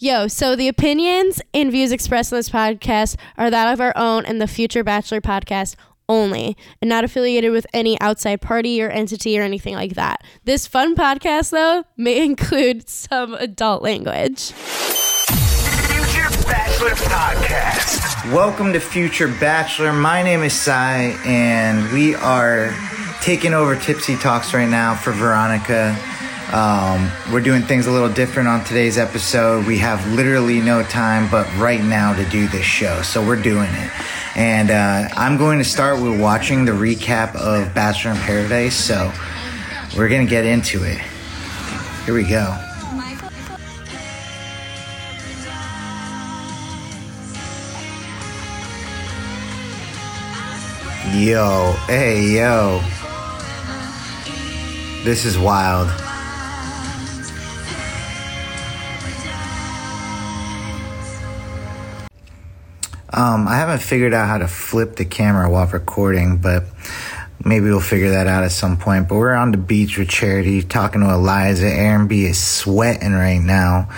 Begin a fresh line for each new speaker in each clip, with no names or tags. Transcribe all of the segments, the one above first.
Yo, so the opinions and views expressed in this podcast are that of our own and the Future Bachelor podcast only, and not affiliated with any outside party or entity or anything like that. This fun podcast, though, may include some adult language.
Future Bachelor Podcast.
Welcome to Future Bachelor. My name is Si, and we are taking over Tipsy Talks right now for Veronica. Um, we're doing things a little different on today's episode. We have literally no time but right now to do this show, so we're doing it. And uh, I'm going to start with watching the recap of Bachelor in Paradise, so we're going to get into it. Here we go. Yo, hey, yo. This is wild. Um, I haven't figured out how to flip the camera while recording, but maybe we'll figure that out at some point. But we're on the beach with Charity talking to Eliza. Aaron B is sweating right now.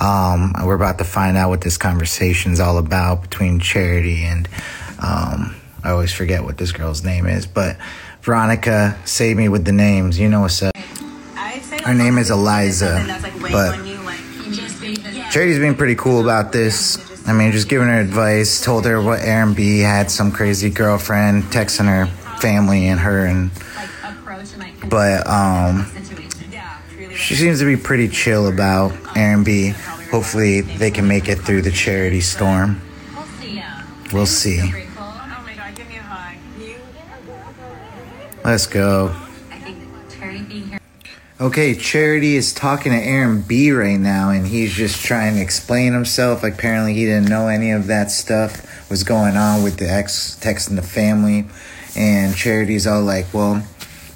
Um, we're about to find out what this conversation's all about between Charity and um, I always forget what this girl's name is, but Veronica, save me with the names. You know what's up. Her name is Eliza, but Charity's being pretty cool about this. I mean, just giving her advice, told her what Aaron B had some crazy girlfriend texting her family and her, and but um, she seems to be pretty chill about Aaron B. Hopefully, they can make it through the charity storm. We'll see. Let's go. Okay, Charity is talking to Aaron B right now, and he's just trying to explain himself. Like, apparently, he didn't know any of that stuff was going on with the ex texting the family. And Charity's all like, well,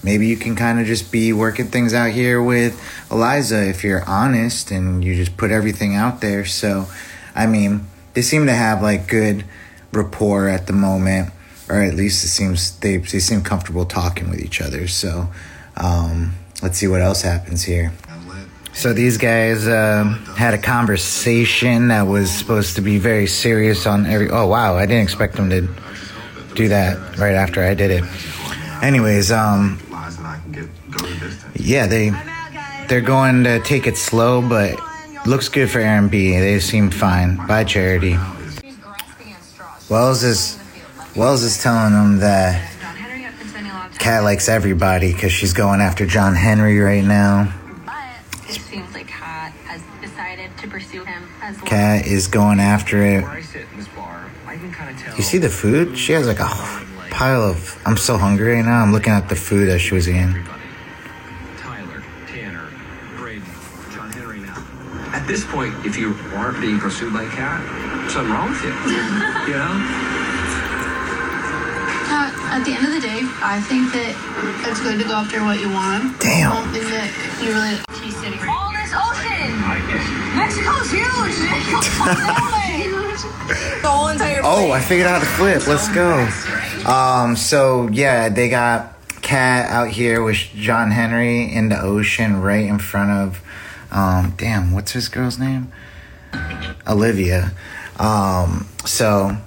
maybe you can kind of just be working things out here with Eliza if you're honest and you just put everything out there. So, I mean, they seem to have like good rapport at the moment, or at least it seems they, they seem comfortable talking with each other. So, um, let's see what else happens here. So these guys um, had a conversation that was supposed to be very serious on every. Oh wow, I didn't expect them to do that right after I did it. Anyways, um, yeah, they they're going to take it slow, but looks good for Aaron B. They seem fine. Bye, Charity. Wells is Wells is telling them that Kat likes everybody because she's going after John Henry right now.
But it seems like Kat has decided to pursue him as well.
Kat is going after it.
Where I sit in I can kind of tell.
You see the food? She has like a pile of. I'm so hungry right now. I'm looking at the food that she was eating.
Everybody. Tyler, Tanner, Brayden, John Henry now. At this point, if you aren't being pursued by Kat, something wrong with you. you know?
At the end of the day, I think that it's good to go after what you want.
Damn.
I don't think that you really. She's sitting right.
All this ocean! Mexico's huge! the whole entire
Oh, I figured out how to flip. Let's go. Um, so yeah, they got Kat out here with John Henry in the ocean right in front of um damn, what's his girl's name? Olivia. Um, so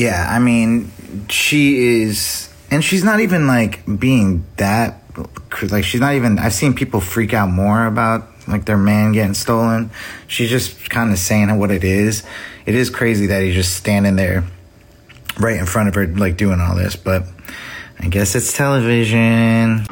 yeah, I mean, she is and she's not even like being that like she's not even I've seen people freak out more about like their man getting stolen. She's just kind of saying what it is. It is crazy that he's just standing there right in front of her like doing all this, but I guess it's television.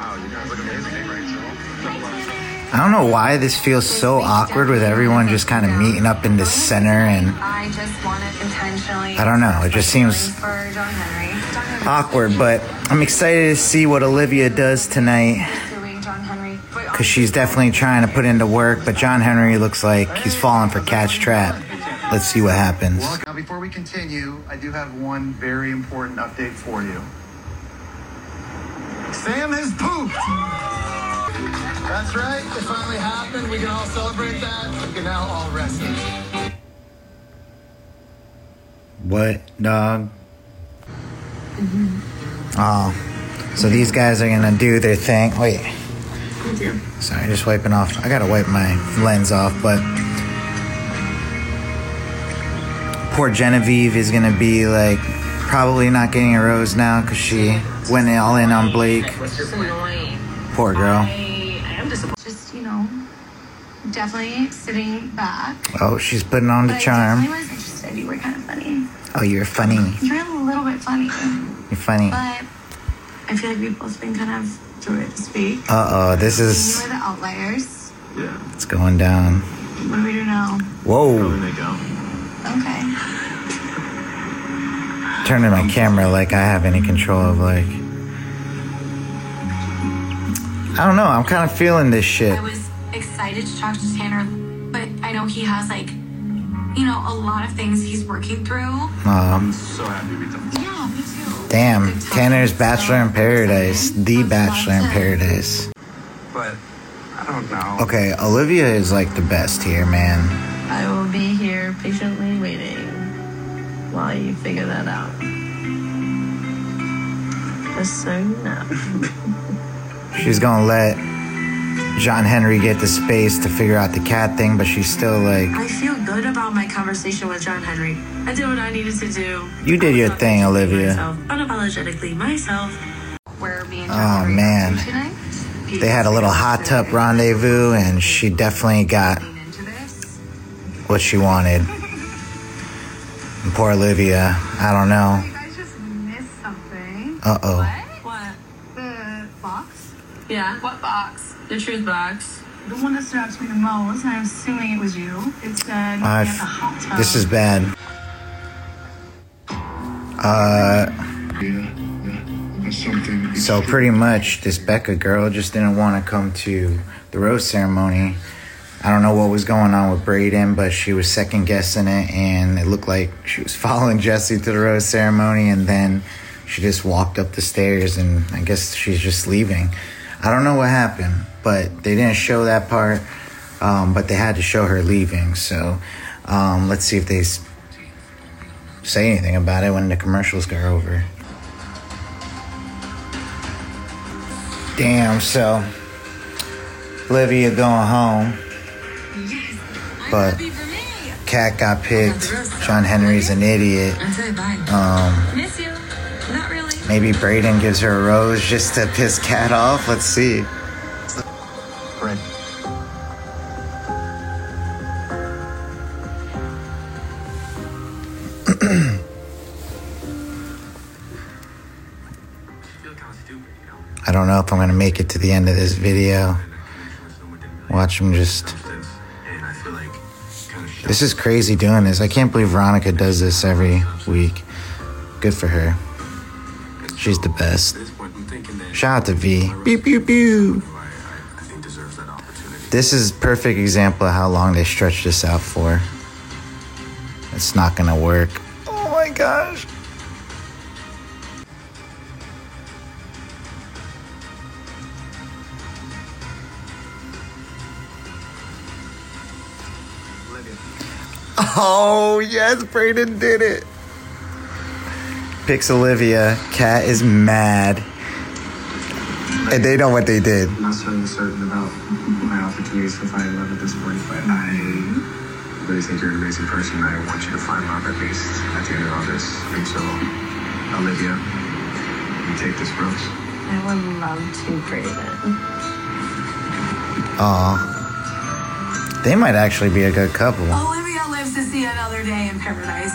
I don't know why this feels so awkward with everyone just kind of meeting up in the center and
I just wanted intentionally.
I don't know, it just seems
For John Henry. John Henry
awkward, but I'm excited to see what Olivia does tonight
pursuing John Henry.
because she's definitely trying to put into work, but John Henry looks like he's falling for catch trap. Let's see what happens.
Now, before we continue, I do have one very important update for you. Sam has pooped. That's right. It finally happened. We can all celebrate that. We can now all rest.
What, dog? Oh, so these guys are gonna do their thing. Wait. Sorry, just wiping off. I gotta wipe my lens off, but poor Genevieve is gonna be like probably not getting a rose now because she went all in on Blake.
Just annoying.
Poor girl.
I disappointed.
Just, you know, definitely sitting back.
Oh, she's putting on
But
the
I
charm.
definitely was interested. You were kind of funny.
Oh, you're funny.
You're a little bit funny.
You're funny.
But I feel like we've both been kind of, so to speak.
Uh oh, this is.
You were the outliers.
Yeah.
it's going down.
What do we do now?
Whoa.
they go.
Okay.
Turning my camera like I have any control of like. I don't know. I'm kind of feeling this shit.
I was excited to talk to Tanner, but I know he has like, you know, a lot of things he's working through.
Um,
So happy to be done.
Yeah, me too.
damn, Tanner's Bachelor in
So,
Paradise, the
that's
Bachelor in Paradise.
But I don't know.
Okay, Olivia is like the best here, man.
I will be here patiently waiting while you figure that out. Just so you know.
She's gonna let John Henry get the space to figure out the Kat thing, but she's still like,
I feel good about my conversation with John Henry. I did what I needed to do.
You did your thing, Olivia.
Myself, unapologetically myself.
Where me and
Oh,
John are
man. they had a little hot tub rendezvous, and she definitely got
Lean into this.
what she wanted. And poor Olivia, I don't know.
You guys just missed something.
Uh oh.
What?
The box.
Yeah.
What box?
The truth box.
The one that stood out to me the most, and I'm assuming it was you. It said
I've-
the hot tub.
This is bad. Uh,
Something.
so pretty much this Becca girl just didn't want to come to the rose ceremony. I don't know what was going on with Brayden, but she was second guessing it, and it looked like she was following Jesse to the rose ceremony, and then she just walked up the stairs, and I guess she's just leaving. I don't know what happened, but they didn't show that part, um, but they had to show her leaving. So um, let's see if they s- say anything about it when the commercials go over. Damn, so Olivia going home. But Kat got picked. John Henry's an idiot.
I say bye.
Um, maybe Brayden gives her a rose just to piss Kat off. Let's see.
Right.
I don't know if I'm gonna make it to the end of this video. Watch him just.
And I feel like kind of
This is crazy doing this. I can't believe Veronica does this every week. Good for her. She's the best.
At this point, I'm thinking that
Shout out to V. Pew pew pew. This is perfect example of how long they stretched this out for. It's not gonna work. Oh my gosh. Oh yes, Brayden did it. Picks Olivia. Kat is mad. And they know what they did.
I'm not so certain about my opportunities to find love at this point, but I really think you're an amazing person. I want you to find love at least at the end of all this. And so, Olivia, you take this rose.
I would love to create it.
Aw. They might actually be a good couple.
Olivia lives to see another day in paradise.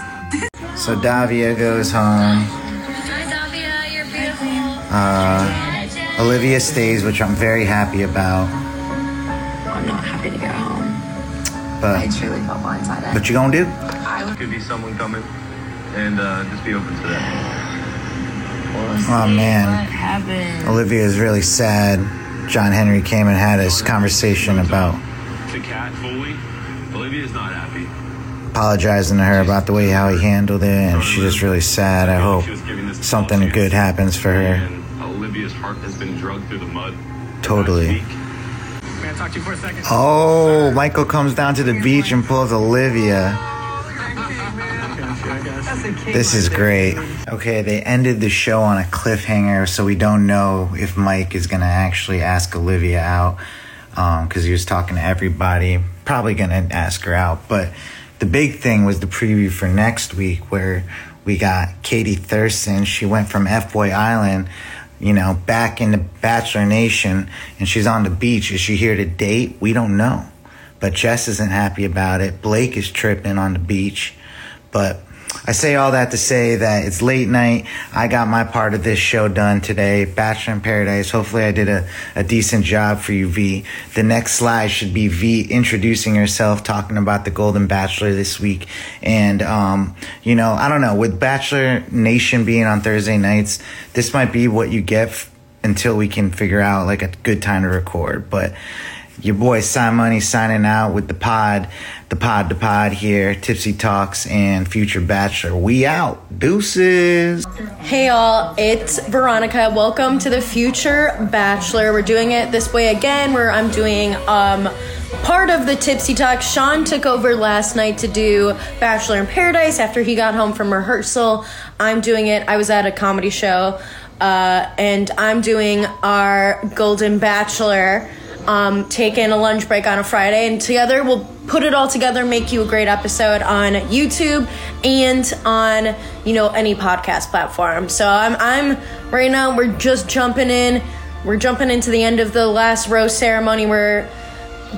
So Davia goes home.
Hi, Davia. You're beautiful.
Uh, Olivia stays, which I'm very happy about.
I'm not happy to go home.
But I
truly felt blindsided.
what you gonna do?
I Could be someone coming, and uh, just be open to that.
Oh man,
What happened?
Olivia is really sad. John Henry came and had his conversation about
The Kat fully, Olivia's not happy.
Apologizing to her about the way how he handled it, and she's just really sad. I hope something good happens for her.
Olivia's heart has been drugged through the mud.
Totally.
May I talk to you for a second?
Oh, Michael comes down to the beach and pulls Olivia. This is great. Okay, they ended the show on a cliffhanger, so we don't know if Mike is gonna actually ask Olivia out um, because he was talking to everybody. Probably gonna ask her out, but the big thing was the preview for next week where we got Katie Thurston. She went from F Boy Island, you know, back into Bachelor Nation, and she's on the beach. Is she here to date? We don't know. But Jess isn't happy about it. Blake is tripping on the beach. But I say all that to say that it's late night. I got my part of this show done today. Bachelor in Paradise. Hopefully I did a, a decent job for you, V. The next slide should be V introducing herself, talking about the Golden Bachelor this week. And, um, you know, I don't know, with Bachelor Nation being on Thursday nights, this might be what you get f- until we can figure out like a good time to record. But your boy Simon Money signing out with the pod, the pod, the pod here, Tipsy Talks and Future Bachelor. We out. Deuces.
Hey all, it's Veronica. Welcome to the Future Bachelor. We're doing it this way again, where I'm doing um part of the Tipsy Talk. Sean took over last night to do Bachelor in Paradise after he got home from rehearsal. I'm doing it. I was at a comedy show, uh, and I'm doing our Golden Bachelor. Um, taking a lunch break on a Friday, and together we'll put it all together, make you a great episode on YouTube and on you know any podcast platform. So I'm I'm right now we're just jumping in. We're jumping into the end of the last rose ceremony where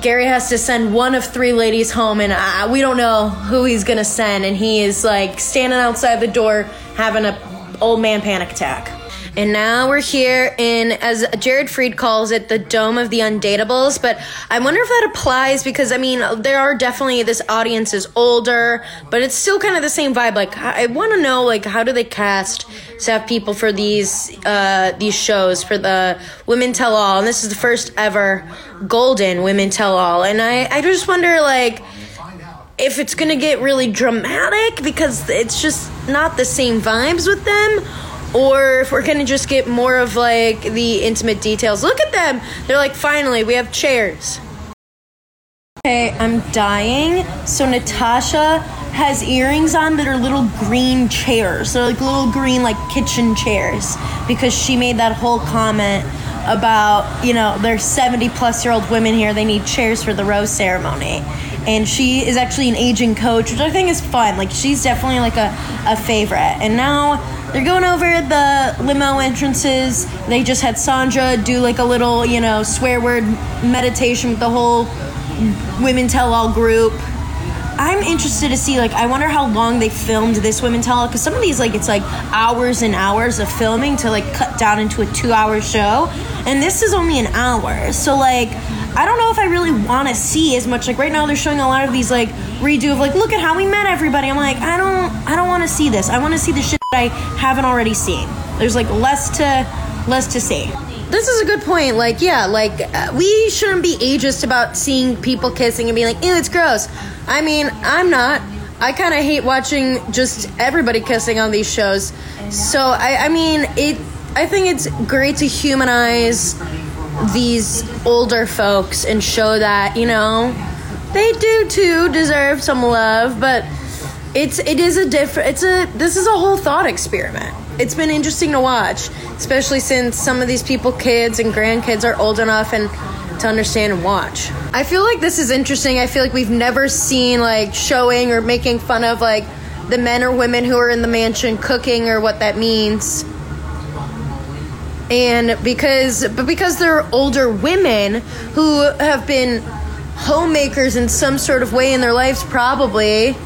Gary has to send one of three ladies home, and uh, we don't know who he's gonna send. And he is like standing outside the door having a old man panic attack. And now we're here in, as Jared Freid calls it, the dome of the undateables. But I wonder if that applies because, I mean, there are definitely, this audience is older, but it's still kind of the same vibe. Like, I want to know, like, how do they cast to have people for these, uh, these shows, for the Women Tell All? And this is the first ever Golden Women Tell All. And I, I just wonder, like, if it's gonna get really dramatic because it's just not the same vibes with them or if we're gonna just get more of like the intimate details. Look at them. They're like finally we have chairs. Okay i'm dying. So natascha has earrings on that are little green chairs. They're like little green like kitchen chairs. Because she made that whole comment about you know there's 70 plus year old women here. They need chairs for the rose ceremony and she is actually an aging coach which i think is fun. Like she's definitely like a, a favorite. And now they're going over the limo entrances. They just had sandra do like a little you know swear word meditation with the whole women tell all group. I'm interested to see like I wonder how long they filmed this women tell all because some of these like it's like hours and hours of filming to like cut down into a two hour show. And this is only an hour. So like I don't know if I really want to see as much like right now they're showing a lot of these like redo of like look at how we met everybody I'm like I don't I don't want to see this I want to see the shit that I haven't already seen there's like less to less to see this is a good point. Like, yeah, like uh, we shouldn't be ageist about seeing people kissing and being like, "Ew, it's gross." I mean, I'm not. I kind of hate watching just everybody kissing on these shows. So I, I mean, it. I think it's great to humanize these older folks and show that you know they do too deserve some love, but it's it is a different. It's a this is a whole thought experiment it's been interesting to watch, especially since some of these people, kids and grandkids, are old enough and to understand and watch. I feel like this is interesting. I feel like we've never seen like showing or making fun of like the men or women who are in the mansion cooking or what that means. And because but because they're older women who have been homemakers in some sort of way in their lives probably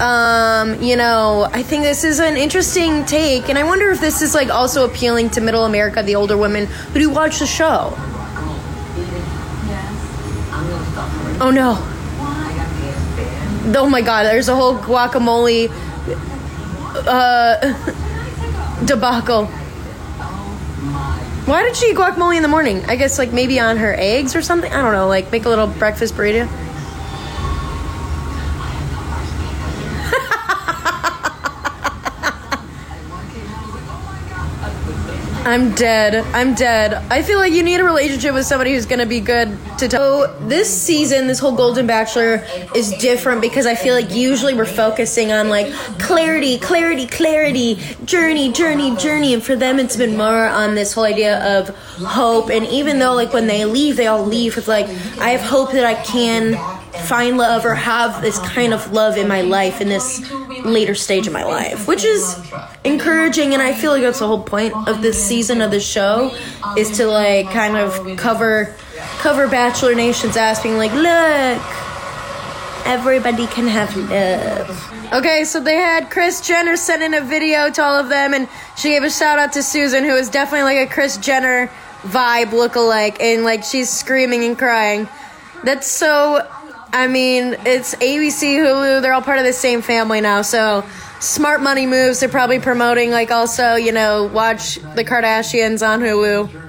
um, you know, I think this is an interesting take, and I wonder if this is like also appealing to middle America, the older women who do watch the show. Oh no. Oh my god, there's a whole guacamole uh, debacle. Why did she eat guacamole in the morning? I guess like maybe on her eggs or something. I don't know, like make a little breakfast burrito. I'm dead. I'm dead. I feel like you need a relationship with somebody who's gonna be good to tell. So this season, this whole Golden Bachelor is different because I feel like usually we're focusing on like clarity, clarity, clarity, journey, journey, journey, and for them it's been more on this whole idea of hope. And even though like when they leave, they all leave with like I have hope that I can find love or have this kind of love in my life in this later stage of my life, which is encouraging. And I feel like that's the whole point of this season of the show is to like kind of cover cover Bachelor Nation's ass, being like, look, everybody can have love. Okay, so they had Kris Jenner send in a video to all of them, and she gave a shout out to Susan, who is definitely like a Kris Jenner vibe look alike, and like she's screaming and crying. That's so. I mean, it's ABC, Hulu. They're all part of the same family now, so smart money moves. They're probably promoting like also, you know, watch the Kardashians on Hulu.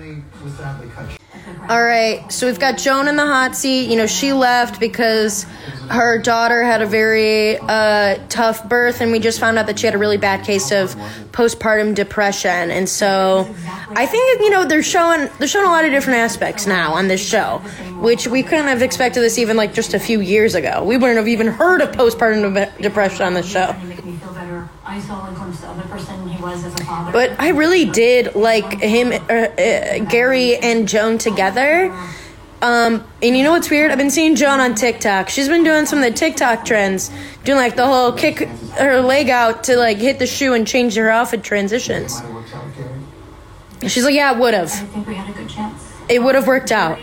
All right, so we've got Joan in the hot seat. You know, she left because her daughter had a very uh, tough birth, and we just found out that she had a really bad case of postpartum depression. And so, I think you know they're showing they're showing a lot of different aspects now on this show, which we couldn't have expected this even like just a few years ago. We wouldn't have even heard of postpartum de- depression on the show.
Make me feel better. I saw a glimpse of the person he was as a father.
But I really did like him, uh, uh, Gary and Joan together. Um, and you know what's weird? I've been seeing Joan on TikTok. She's been doing some of the TikTok trends, doing like the whole kick her leg out to like hit the shoe and change her outfit transitions.
Might have worked out, Gary.
She's like, yeah, it would
I
have.
think we had a good chance.
It would have worked out.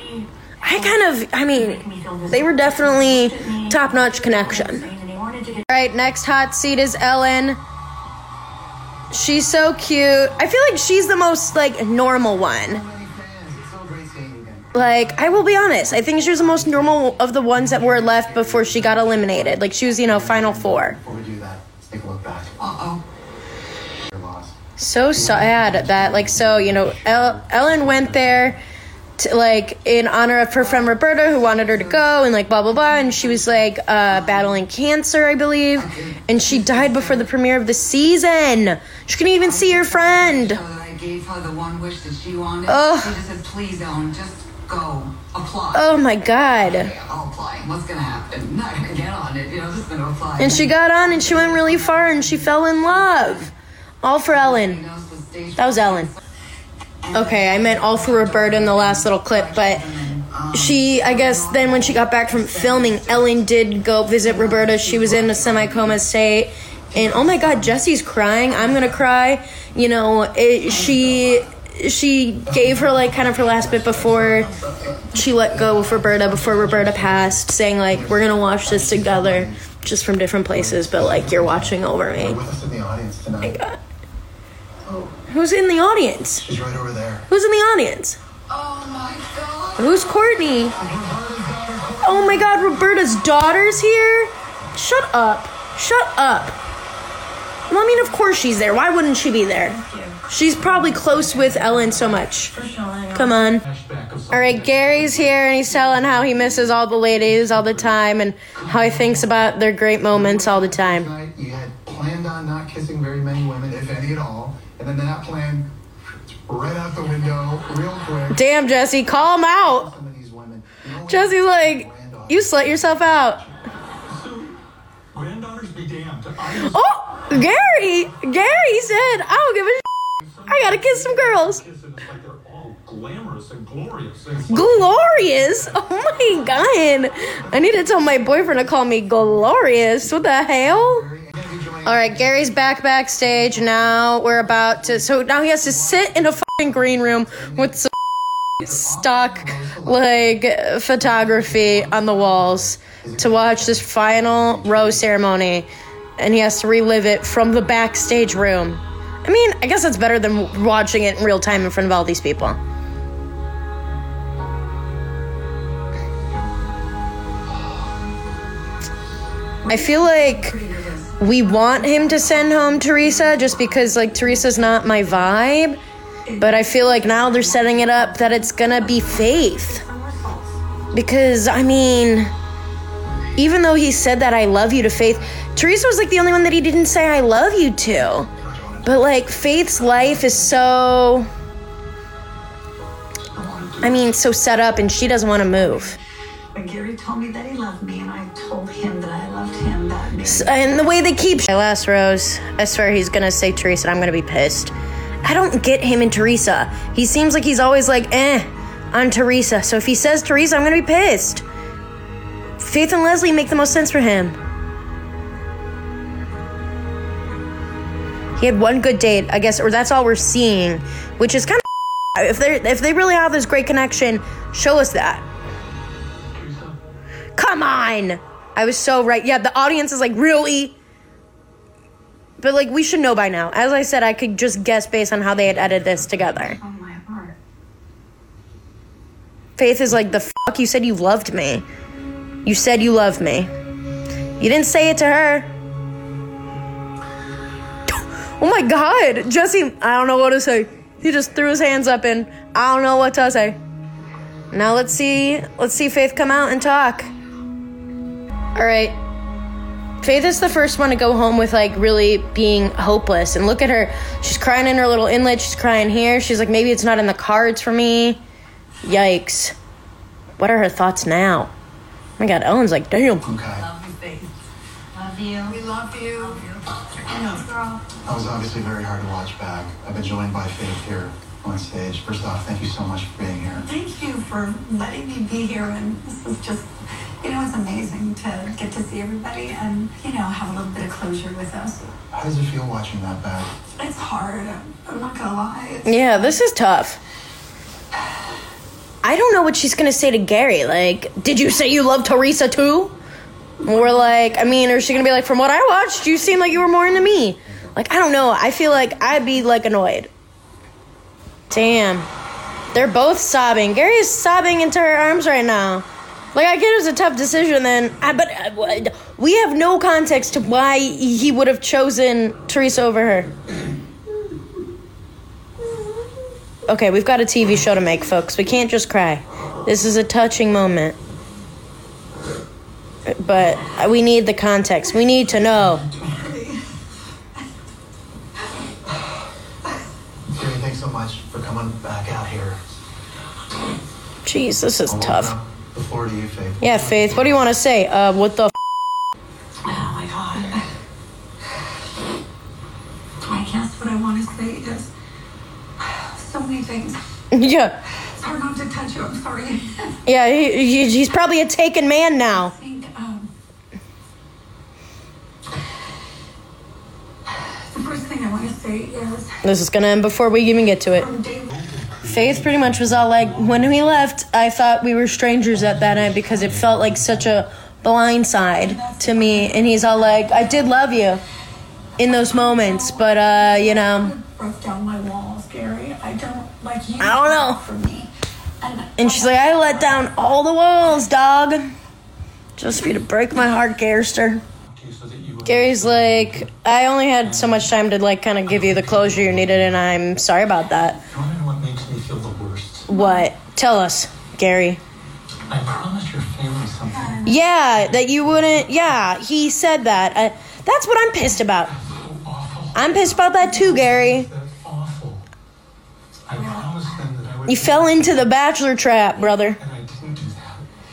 I kind of, I mean, they were definitely top notch connection.
And he wanted to get
All right, next hot seat is Ellen. She's so cute. I feel like she's the most like normal one.
Many fans. It's so great seeing you again.
Like, I will be honest, I think she was the most normal of the ones that were left before she got eliminated. Like, she was, you know, final four.
Before we do that, let's take a look back. Uh-oh.
So sad that, like, so, you know, El- Ellen went there, to, like, in honor of her friend Roberta, who wanted her to go, and, like, blah, blah, blah. And she was, like, uh, battling cancer, I believe. And she died before the premiere of the season. She couldn't even see her friend.
I gave her the one wish that she wanted.
Ugh.
She just said, please don't, just go. Apply.
Oh my god.
I'll apply. What's gonna happen? Not gonna get on it, you know, just gonna apply.
And she got on and she went really far and she fell in love. All for Ellen.
Diagnosed with stage
That was Ellen. Okay, I meant all for Roberta in the last little clip, but she, I guess, then when she got back from filming, Ellen did go visit Roberta. She was in a semi coma state. And oh my god, Jesse's crying. I'm gonna cry. You know, it, she she gave her like kind of her last bit before she let go of Roberta before Roberta passed, saying like we're gonna watch this together, just from different places, but like you're watching over me.
With us in the audience tonight.
God. Who's in the audience?
She's right over there.
Who's in the audience?
Oh my god.
Who's Courtney? Oh my god, Roberta's daughter's here? Shut up. Shut up. Well, I mean, of course she's there. Why wouldn't she be there? She's probably close with Ellen so much. Come on. All right, Gary's here and he's telling how he misses all the ladies all the time and how he thinks about their great moments all the time.
And then that plan right out the window, real quick.
Damn, Jesse, call him out.
Some of these women. you know,
Jesse's like, you slut yourself out.
Granddaughters be damned.
Oh, Gary! Gary said, I don't give a sh- I gotta kiss some girls.
It's like they're all glamorous and glorious. It's
Glorious! Oh my god. I need to tell my boyfriend to call me glorious. What the hell? All right, Gary's back backstage. Now we're about to. So now he has to sit in a fucking green room with some stock like photography on the walls to watch this final row ceremony, and he has to relive it from the backstage room. I mean, I guess that's better than watching it in real time in front of all these people. I feel like we want him to send home Theresa just because like Theresa's not my vibe. But I feel like now they're setting it up that it's gonna be Faith. Because I mean, even though he said that I love you to Faith, Theresa was like the only one that he didn't say I love you to. But like Faith's life is so I mean, so set up and she doesn't want to move.
Gary told me that he loved me, him. That made
S- And the way they keep my last rose, I swear he's gonna say Theresa, and I'm gonna be pissed. I don't get him and Theresa. He seems like he's always like, eh, on Theresa. So if he says Theresa, I'm gonna be pissed. Faith and Leslie make the most sense for him. He had one good date, I guess, or that's all we're seeing, which is kind of if they if they really have this great connection, show us that. Come on. I was so right. Yeah, the audience is like, really? But like we should know by now. As I said, I could just guess based on how they had edited this together.
Oh, my heart.
Faith is like, the fuck you said you loved me. You said you loved me. You didn't say it to her. Oh my god, Jesse, I don't know what to say. He just threw his hands up and I don't know what to say. Now let's see let's see Faith come out and talk. Alright. Faith is the first one to go home with like really being hopeless. And look at her. She's crying in her little inlet. She's crying here. She's like, maybe it's not in the cards for me. Yikes. What are her thoughts now? Oh my god, Ellen's like, damn.
Okay.
Love you, baby. Love you. We love you. Girl.
That was obviously very hard to watch back. I've been joined by Faith here on stage. First off, thank you so much for being here.
Thank you for letting me be here, and this is just, you know, it's amazing to get to see everybody and, you know, have a little bit of closure with us.
How does it feel watching that back?
It's hard. I'm not gonna lie. It's,
Yeah, this is tough. I don't know what she's gonna say to Gary. Like, did you say you love Theresa too? Or like, I mean, or is she gonna be like, from what I watched, you seem like you were more into me. Like, I don't know. I feel like I'd be like annoyed. Damn. They're both sobbing. Gary is sobbing into her arms right now. Like, I get it was a tough decision then, I, but uh, we have no context to why he would have chosen Theresa over her. Okay, we've got a TV show to make, folks. We can't just cry. This is a touching moment. But we need the context. We need to know.
Gary, thanks so much for coming back out here.
Jeez, this is tough.
Open up The floor to you, Faith.
Yeah, Faith, what do you want to say? Uh, what the f-
oh my god. I guess what I want to say is so many things.
Yeah.
It's hard not to touch you. I'm sorry.
Yeah, he, he, he's probably a taken man now.
I think um, the first thing I want to say is
This is gonna end before we even get to it.
From day
Faith pretty much was all like, when we left, I thought we were strangers at that night because it felt like such a blind side to me. And he's all like, I did love you in those moments, but uh, you know,
broke down my walls, Gary. I don't like you.
I don't know.
For me, and
and she's like, I let down all the walls, dog, just for you to break my heart, Garrister. Gary's like, I only had so much time to like kind of give you the closure you needed, and I'm sorry about that.
What?
Tell us, Gary.
I promised your family something
Yeah, that you wouldn't. Yeah, he said that. Uh, that's what I'm pissed about.
so.
I'm pissed about that too, Gary.
That's awful. I promised them that
You fell into the bachelor trap, brother.
And I didn't do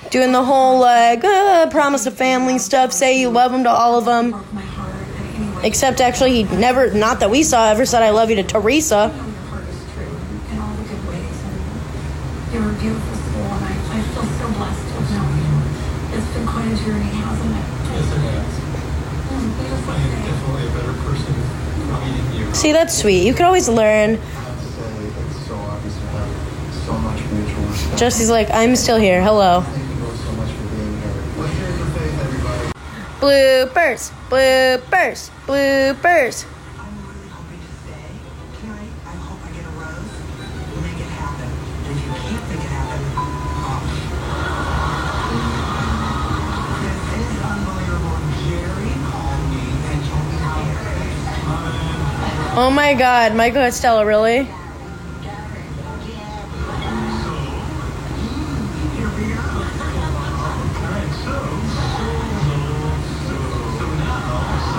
that.
Doing the whole like uh, promise of family stuff, say you love them to all of them.
broke my heart. And anyway,
Except actually, he never, not that we saw, ever said I love you to Theresa.
your heart is true in all the good ways. And you're a beautiful soul, and I, I feel so blessed to have known you. It's been quite a journey, hasn't it?
Yes, it has.
Mm, beautiful
I am
thing.
definitely a better person for meeting you.
See, that's sweet. You can always learn. Jesse's like, I'm still here. Hello.
Thank you both
Oh
my god, Michael Estella, really?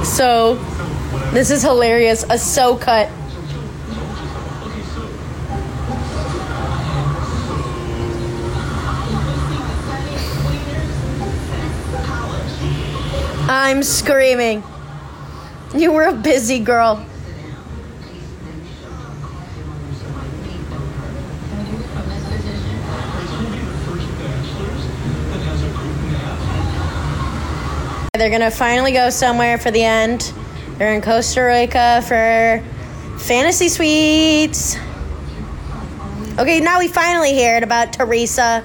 So, this is hilarious. A so cut. I'm screaming. You were a busy girl. They're gonna finally go somewhere for the end. They're in Costa Rica for fantasy suites. Okay, now we finally heard about Theresa.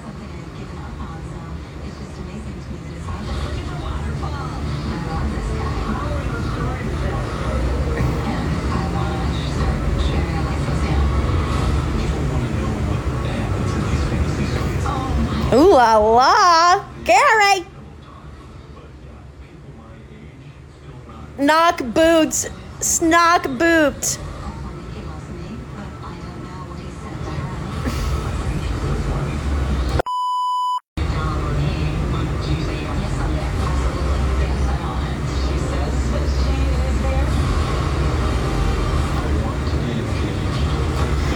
Ooh la la, Gary. Knock boots, snock boot.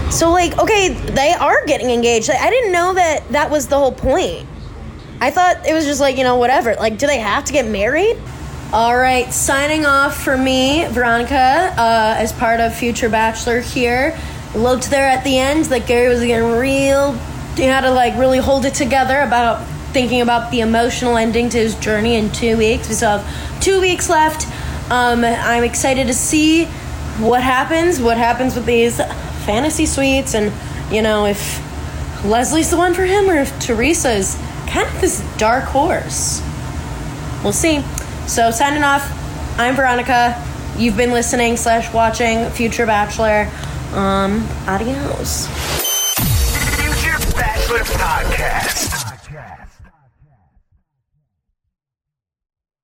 So like, okay, they are getting engaged. Like, I didn't know that that was the whole point. I thought it was just like, you know, whatever. Like, do they have to get married? All right, signing off for me, Veronica, uh, as part of Future Bachelor here. Looked there at the end that Gary was getting real. He had to like really hold it together about thinking about the emotional ending to his journey in two weeks. We still have two weeks left. Um, I'm excited to see what happens. What happens with these fantasy suites, and you know if Leslie's the one for him or if Theresa's kind of this dark horse. We'll see. So signing off, I'm Veronica. You've been listening slash watching Future Bachelor. Um, adios.
Future Bachelor Podcast.